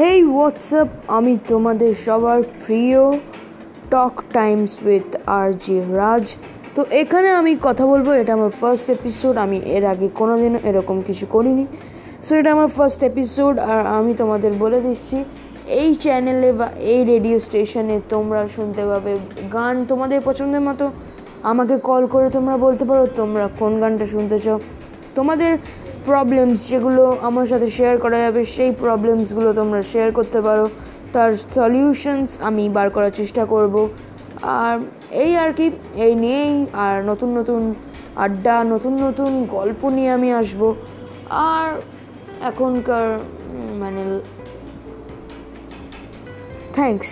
হেই WhatsApp আমি তোমাদের সবার প্রিয় টক টাইমস উইথ আর জি রাজ তো এখানে আমি কথা বলব, এটা আমার ফার্স্ট এপিসোড আমি এর আগে কোনোদিনও এরকম কিছু করিনি। সো এটা আমার ফার্স্ট এপিসোড আর আমি তোমাদের বলে দিচ্ছি, এই চ্যানেলে বা এই রেডিও স্টেশনে তোমরা শুনতে পাবে গান তোমাদের পছন্দের মতো। আমাকে কল করে তোমরা বলতে পারো, তোমরা কোন গানটা শুনতে চাও। তোমাদের প্রবলেমস যেগুলো আমার সাথে শেয়ার করা যাবে, সেই প্রবলেমসগুলো তোমরা শেয়ার করতে পারো। তার সলিউশনস আমি বার করার চেষ্টা করব। আর এই আর কি, এই নিয়েই আর নতুন নতুন আড্ডা, নতুন নতুন গল্প নিয়ে আমি আসব। আর এখনকার মানে থ্যাংকস